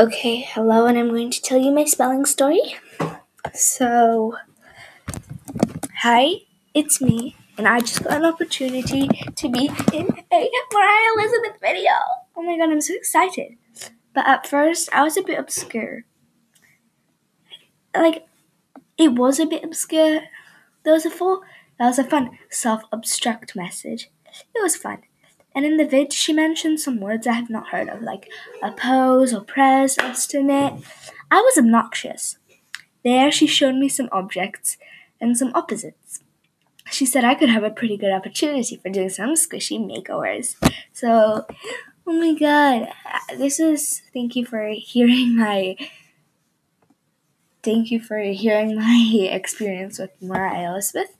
Okay, hello, and I'm going to tell you my spelling story. So, hi, it's me, and I just got an opportunity to be in a Moriah Elizabeth video. Oh my god, I'm so excited. But at first, I was a bit obscure. Like, it was a bit obscure. There was a full, that was a fun self-obstruct message. It was fun. And in the vid, she mentioned some words I have not heard of, like oppose, oppress, obstinate. I was obnoxious. There, she showed me some objects and some opposites. She said I could have a pretty good opportunity for doing some squishy makeovers. So, oh my god, this is thank you for hearing my thank you for hearing my experience with Moriah Elizabeth.